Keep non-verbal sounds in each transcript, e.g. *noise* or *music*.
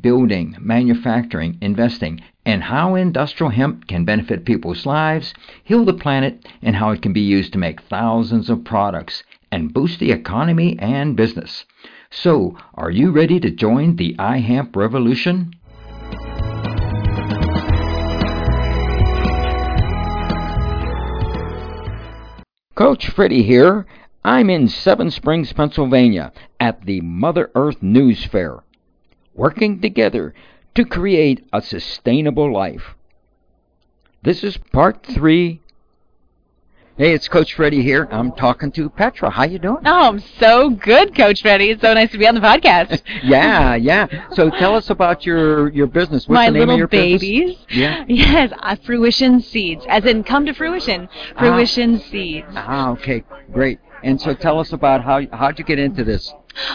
building, manufacturing, investing, and how industrial hemp can benefit people's lives, heal the planet, and how it can be used to make thousands of products and boost the economy and business. So, are you ready to join the iHemp revolution? Coach Freddie here. I'm in Seven Springs, Pennsylvania at the Mother Earth News Fair, working together to create a sustainable life. This is part three. Hey, it's Coach Freddie here. I'm talking to Petra. How you doing? Oh, I'm so good, Coach Freddie. It's so nice to be on the podcast. *laughs* yeah, yeah. So tell us about your your business. What's My the name little of your babies. business? Yeah. *laughs* Yes, uh, fruition seeds, as in come to fruition. Fruition seeds. Ah, okay, great. And so tell us about how how'd you get into this?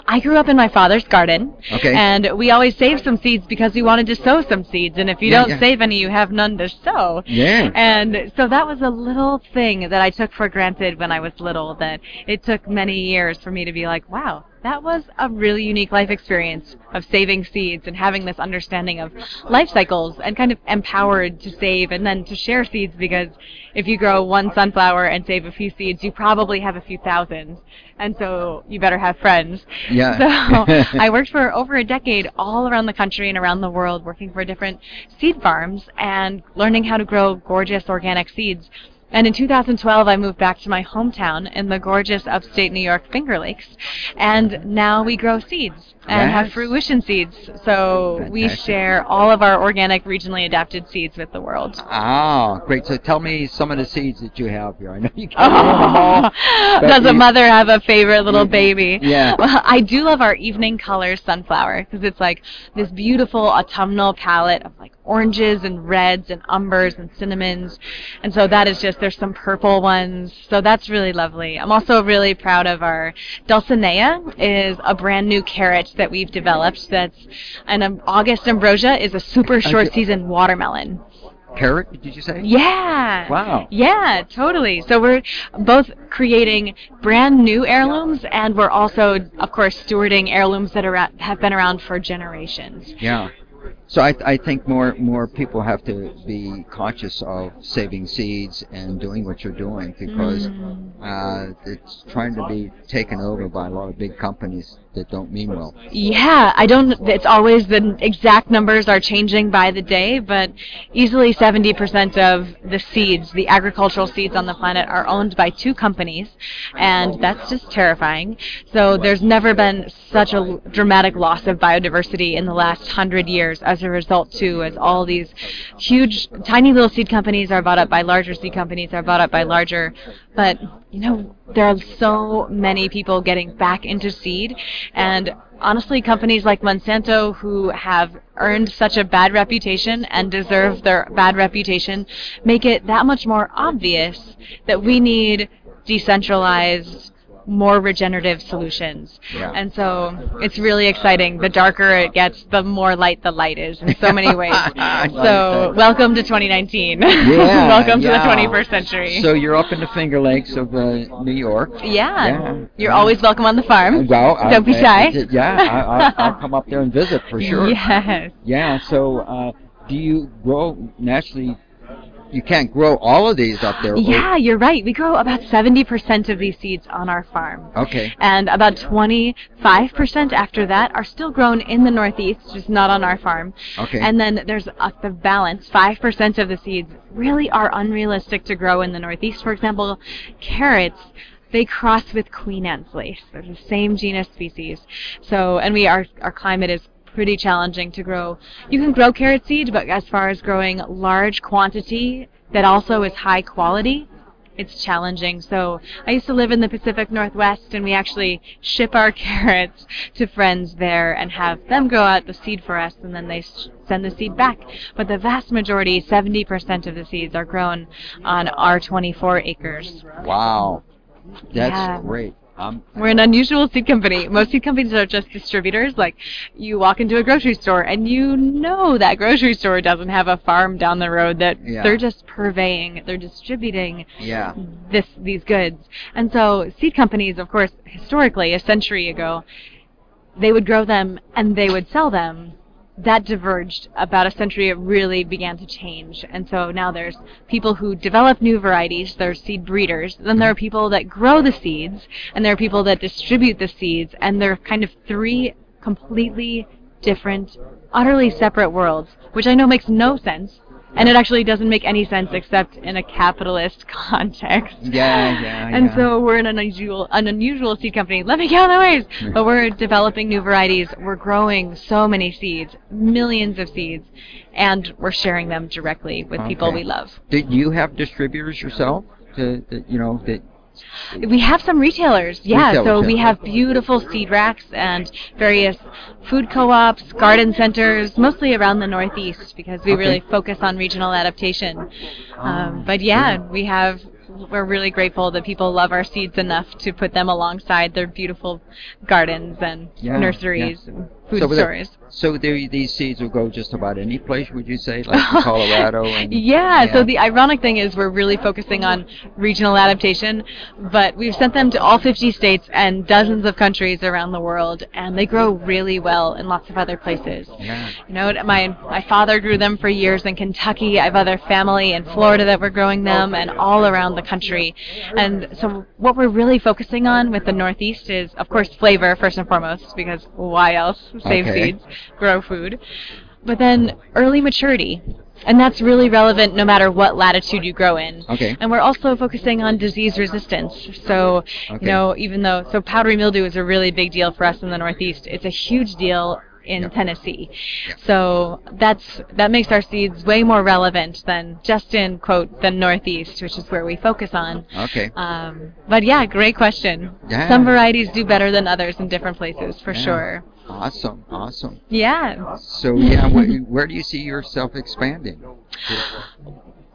I grew up in my father's garden, Okay. and we always saved some seeds because we wanted to sow some seeds. And if you Yeah, don't yeah. save any, you have none to sow. Yeah. And so that was a little thing that I took for granted when I was little. That it took many years for me to be like, wow, that was a really unique life experience of saving seeds and having this understanding of life cycles and kind of empowered to save and then to share seeds because if you grow one sunflower and save a few seeds, you probably have a few thousand. And so you better have friends. Yeah. So I worked for over a decade all around the country and around the world working for different seed farms and learning how to grow gorgeous organic seeds. And in 2012, I moved back to my hometown in the gorgeous upstate New York Finger Lakes. And now we grow seeds and have fruition seeds. So we share all of our organic, regionally adapted seeds with the world. Ah, great. So tell me some of the seeds that you have here. I know you can't *laughs* them all. Does a mother have a favorite little baby? Yeah. *laughs* Well, I do love our evening colors sunflower because it's like this beautiful autumnal palette of like oranges and reds and umbers and cinnamons. And so that is just, there's some purple ones. So that's really lovely. I'm also really proud of our Dulcinea is a brand new carrot that we've developed that's, an um, August Ambrosia is a super short Okay. season watermelon. Carrot, did you say? Yeah. Wow. Yeah, totally. So we're both creating brand new heirlooms, and we're also, of course, stewarding heirlooms that are have been around for generations. Yeah. So I, I think more more people have to be conscious of saving seeds and doing what you're doing because Mm. uh, it's trying to be taken over by a lot of big companies that don't mean well. Yeah, I don't. It's always the exact numbers are changing by the day, but easily 70% of the seeds, the agricultural seeds on the planet, are owned by two companies, and that's just terrifying. So there's never been such a dramatic loss of biodiversity in the last hundred years as a result, too, as all these huge, tiny little seed companies are bought up by larger seed companies, are bought up by larger. But you know, there are so many people getting back into seed, and honestly, companies like Monsanto, who have earned such a bad reputation and deserve their bad reputation, make it that much more obvious that we need decentralized, more regenerative solutions. Yeah. And so it's really exciting. The darker it gets, the more light the light is in so many ways. *laughs* So welcome to 2019. Yeah, *laughs* welcome yeah. to the 21st century. So you're up in the Finger Lakes of uh, New York. yeah. Yeah. You're always welcome on the farm. Well, Don't be I- shy. yeah, I, I, I'll *laughs* come up there and visit for sure. Yes. Yeah. So, uh, do you grow naturally? You can't grow all of these up there. Yeah, you're right. We grow about 70% of these seeds on our farm. Okay. And about 25% after that are still grown in the Northeast, just not on our farm. Okay. And then there's uh, the balance. 5% of the seeds really are unrealistic to grow in the Northeast. For example, carrots. They cross with Queen Anne's lace. They're the same genus species. So, and we our our climate is pretty challenging to grow. You can grow carrot seed, but as far as growing large quantity that also is high quality, it's challenging. So I used to live in the Pacific Northwest, and we actually ship our *laughs* carrots to friends there and have them grow out the seed for us, and then they send the seed back. But the vast majority, 70% of the seeds, are grown on our 24 acres. Wow. That's Yeah. great. Um, We're an unusual seed company. Most seed companies are just distributors. Like, you walk into a grocery store and you know that grocery store doesn't have a farm down the road. That Yeah. they're just purveying, they're distributing yeah. this these goods. And so seed companies, of course, historically, a century ago, they would grow them and they would sell them. That diverged about a century. It really began to change, and so now there's people who develop new varieties. There's seed breeders. Then there are people that grow the seeds, and there are people that distribute the seeds. And they're kind of three completely different, utterly separate worlds, which I know makes no sense. And it actually doesn't make any sense except in a capitalist *laughs* context. Yeah, yeah, And yeah. so we're an unusual, an unusual seed company. Let me count the ways. *laughs* But we're developing new varieties. We're growing so many seeds, millions of seeds, and we're sharing them directly with people we love. Did you have distributors yourself? To, that you know that. We have some retailers, yeah. So yeah. we have beautiful seed racks and various food co-ops, garden centers, mostly around the Northeast because we Okay. really focus on regional adaptation. Um, but yeah, we have. We're really grateful that people love our seeds enough to put them alongside their beautiful gardens and Yeah, nurseries and food so, with stores. so there, these seeds will go just about any place. Would you say, like *laughs* Colorado? And, *laughs* yeah, so the ironic thing is we're really focusing on regional adaptation, but we've sent them to all 50 states and dozens of countries around the world, and they grow really well in lots of other places. Yeah. You know, my my father grew them for years in Kentucky. I have other family in Florida that were growing them, and all around the country. And so, what we're really focusing on with the Northeast is, of course, flavor first and foremost, because why else save Okay. seeds, grow food, but then early maturity. And that's really relevant no matter what latitude you grow in. Okay. And we're also focusing on disease resistance. So, Okay. you know, even though so powdery mildew is a really big deal for us in the Northeast, it's a huge deal in Yep. Tennessee. Yep. So that's that makes our seeds way more relevant than just in quote the Northeast, which is where we focus on. Okay. Um, but yeah, great question. Yeah. Some varieties do better than others in different places, for Yeah. sure. Awesome. Awesome. Yeah. So yeah, where, where do you see yourself expanding?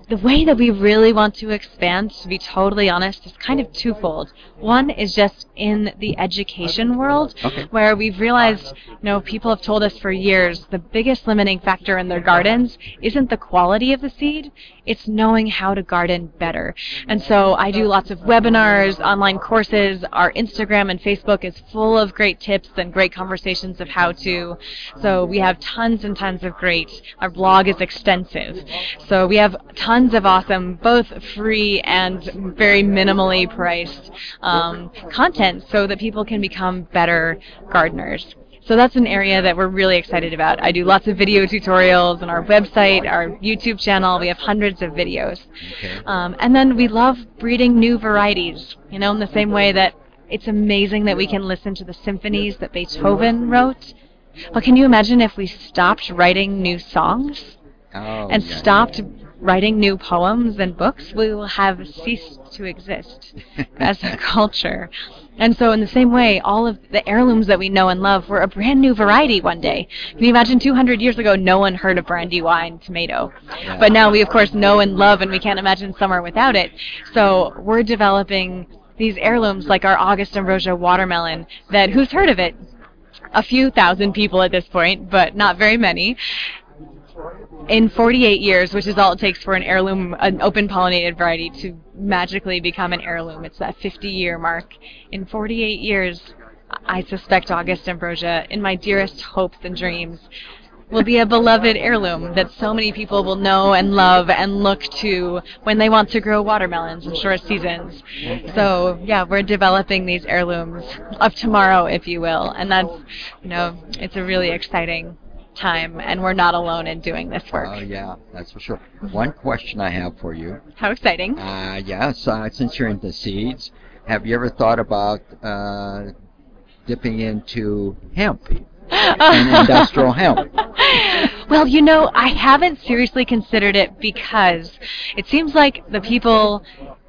The way that we really want to expand, to be totally honest, is kind of twofold. One is just in the education world, Okay. where we've realized, you know, people have told us for years the biggest limiting factor in their gardens isn't the quality of the seed, it's knowing how to garden better. And so I do lots of webinars, online courses. Our Instagram and Facebook is full of great tips and great conversations of how to. So we have tons and tons of great. Our blog is extensive. So we have tons of awesome, both free and very minimally priced um, content so that people can become better gardeners. So that's an area that we're really excited about. I do lots of video tutorials on our website, our YouTube channel. We have hundreds of videos. Okay. Um, and then we love breeding new varieties, you know, in the same way that it's amazing that we can listen to the symphonies that Beethoven wrote. But can you imagine if we stopped writing new songs Oh, and yeah, stopped writing new poems and books? We will have ceased to exist *laughs* as a culture. And so, in the same way, all of the heirlooms that we know and love were a brand new variety one day. Can you imagine 200 years ago, no one heard of brandywine tomato? Yeah. But now we, of course, know and love, and we can't imagine summer without it. So, we're developing these heirlooms like our August Ambrosia watermelon that who's heard of it? A few thousand people at this point, but not very many in 48 years, which is all it takes for an heirloom, an open pollinated variety to magically become an heirloom. It's that 50 year mark. In 48 years, I suspect August Ambrosia, in my dearest hopes and dreams, will be a beloved heirloom that so many people will know and love and look to when they want to grow watermelons in short seasons. So, yeah, we're developing these heirlooms of tomorrow, if you will. And that's, you know, it's a really exciting time, and we're not alone in doing this work. Oh yeah, that's for sure. One question I have for you. How exciting! Uh, yes, uh, since you're into seeds, have you ever thought about uh, dipping into hemp *laughs* and industrial hemp? well, you know, I haven't seriously considered it because it seems like the people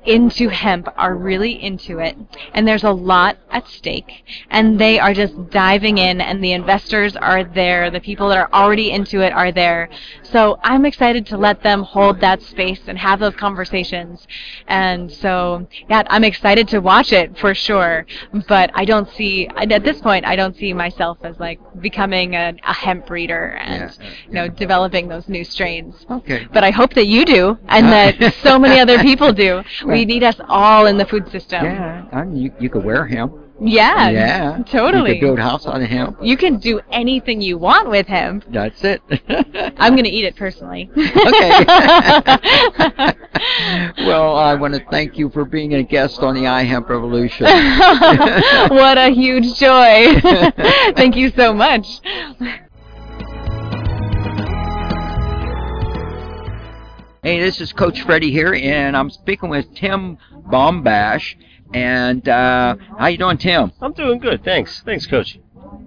into hemp are really into it and there's a lot at stake and they are just diving in and the investors are there the people that are already into it are there. So i'm excited to let them hold that space and have those conversations. And so yeah i'm excited to watch it for sure. But i don't see at this point i don't see myself as like becoming a, a hemp breeder and Yeah, you know developing those new strains. Okay. but I hope that you do, and that *laughs* so many other people do. We need us all in the food system. Yeah, you, you could wear hemp. Yeah, yeah. totally. You could build a house of hemp. You can do anything you want with him. That's it. *laughs* I'm going to eat it personally. Okay. *laughs* well, I want to thank you for being a guest on the iHemp Revolution. *laughs* what a huge joy. Thank you so much. Hey, this is Coach Freddie here, and I'm speaking with Tim Bombash. And uh, how you doing, Tim? I'm doing good, thanks. Thanks, Coach.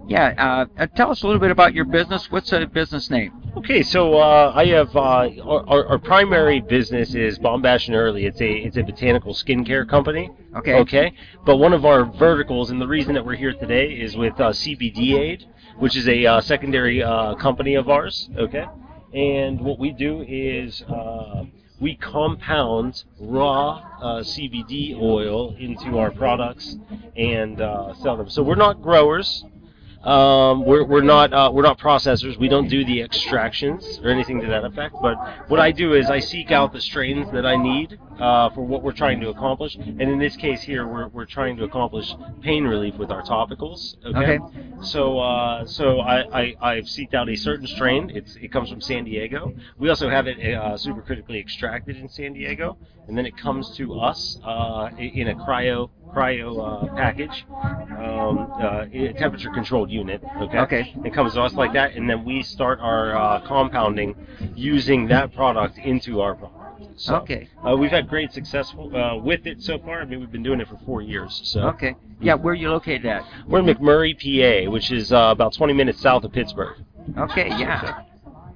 Yeah, uh, uh, tell us a little bit about your business. What's the business name? Okay, so uh, I have uh, our, our, our primary business is Bombash and Earley. It's a it's a botanical skincare company. Okay. Okay. But one of our verticals, and the reason that we're here today, is with uh, CBD Aid, which is a uh, secondary uh, company of ours. Okay. And what we do is uh, we compound raw uh, CBD oil into our products and uh, sell them. So we're not growers. Um, we're, we're not uh, we're not processors. We don't do the extractions or anything to that effect. But what I do is I seek out the strains that I need uh, for what we're trying to accomplish. And in this case here, we're, we're trying to accomplish pain relief with our topicals. Okay. Okay. So uh, so I, I I've seeked out a certain strain. It's it comes from San Diego. We also have it uh, supercritically extracted in San Diego, and then it comes to us uh, in a cryo cryo uh, package, um, uh, temperature controlled unit. Okay. Okay. It comes to us like that, and then we start our uh, compounding using that product into our product. So, Okay. Uh, we've had great success uh, with it so far. I mean, we've been doing it for four years. So Okay. Yeah, where are you located at? we're in McMurray, PA, which is uh, about 20 minutes south of Pittsburgh. Okay, yeah.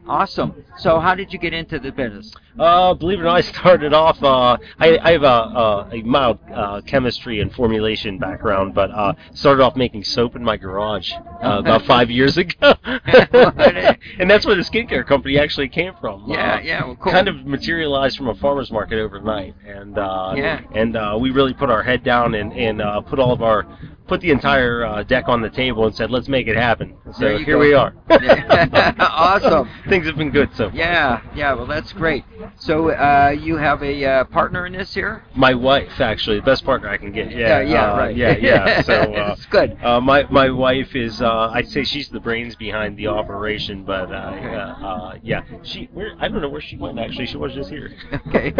Awesome. So, how did you get into the business? Uh, believe it or not, I started off. Uh, I, I have a, a, a mild uh, chemistry and formulation background, but uh, started off making soap in my garage uh, about five years ago, *laughs* *laughs* and that's where the skincare company actually came from. Yeah, Uh, yeah, well, cool. Kind of materialized from a farmer's market overnight, and uh, Yeah. and uh, we really put our head down and and uh, put all of our put the entire uh, deck on the table and said, let's make it happen. So here go. we are. *laughs* *laughs* Awesome. Things have been good so far. Yeah, yeah. Well, that's great. So, uh, you have a uh, partner in this here? My wife, actually, the best partner I can get. Yeah, yeah, uh, right. Yeah, yeah. *laughs* So uh, it's good. uh, my my wife is. Uh, I'd say she's the brains behind the operation, but uh, Okay. uh, uh, yeah, she. Where I don't know where she went. Actually, she was just here. Okay.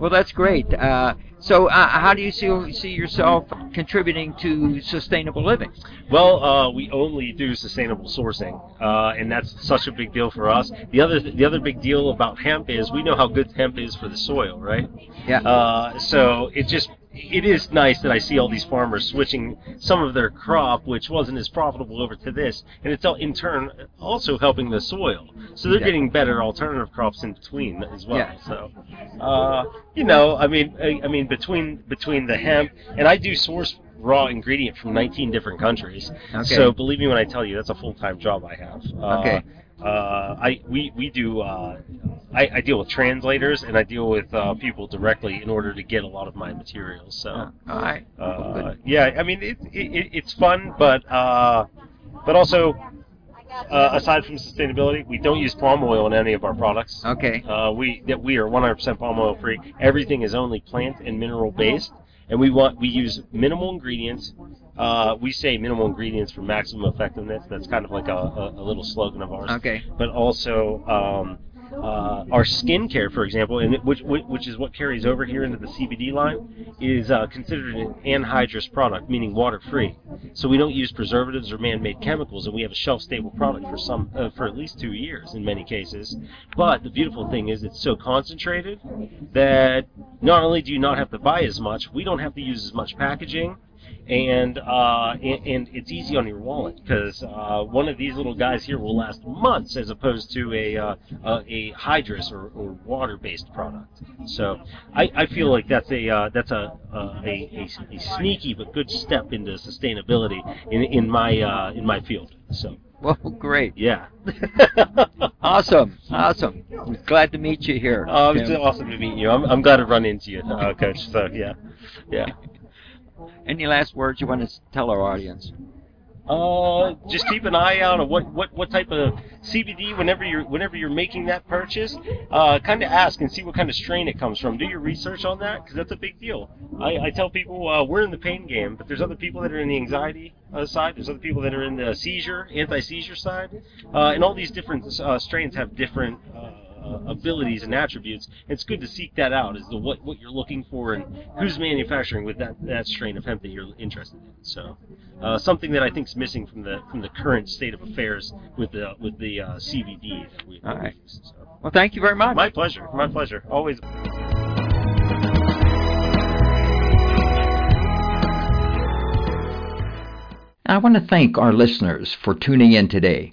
well, that's great. So, uh, how do you see see yourself contributing to sustainable living? Well, uh, we only do sustainable sourcing, uh, and that's such a big deal for us. The other the other big deal about hemp is we know how good hemp is for the soil, right? Yeah. Uh, so it just it is nice that I see all these farmers switching some of their crop, which wasn't as profitable, over to this, and it's all, in turn also helping the soil. So they're Yeah. getting better alternative crops in between as well. Yeah. So, uh, you know, I mean, I, I mean between between the hemp and I do source raw ingredient from 19 different countries. Okay. So believe me when I tell you, that's a full-time job I have. Uh, Okay. Uh, I we we do. Uh, I, I deal with translators and I deal with uh, people directly in order to get a lot of my materials. So, Uh, all right. uh, yeah, I mean it, it, it it's fun, but uh, but also uh, aside from sustainability, we don't use palm oil in any of our products. Okay. Uh, we that we are 100% palm oil free. Everything is only plant and mineral based, and we want we use minimal ingredients. Uh, we say minimal ingredients for maximum effectiveness. That's kind of like a, a, a little slogan of ours. Okay. But also um, uh, our skincare, for example, and which which is what carries over here into the CBD line, is uh, considered an anhydrous product, meaning water free. So we don't use preservatives or man-made chemicals, and we have a shelf-stable product for some uh, for at least two years in many cases. But the beautiful thing is it's so concentrated that not only do you not have to buy as much, we don't have to use as much packaging. And uh, and, and it's easy on your wallet because uh, one of these little guys here will last months as opposed to a uh, a, a hydrous or, or water-based product. So I, I feel like that's a uh, that's a, a, a a sneaky but good step into sustainability in in my uh, in my field. So. Well, great. Yeah. *laughs* awesome. Awesome. Glad to meet you here. Oh, it's awesome to meet you. I'm, I'm glad to run into you, uh, Coach. So, yeah. Yeah. Any last words you want to tell our audience? Uh, just keep an eye out on what, what, what type of CBD whenever you're whenever you're making that purchase. Uh, kind of ask and see what kind of strain it comes from. Do your research on that because that's a big deal. I, I tell people uh, we're in the pain game, but there's other people that are in the anxiety uh, side. There's other people that are in the seizure, anti-seizure side, uh, and all these different uh, strains have different. Uh, abilities and attributes. It's good to seek that out as to what, what you're looking for and who's manufacturing with that, that strain of hemp that you're interested in. So uh, something that I think is missing from the from the current state of affairs with the with the uh, CBD that we, All right. use. So. Well, thank you very much. My pleasure. My pleasure. Always. I want to thank our listeners for tuning in today.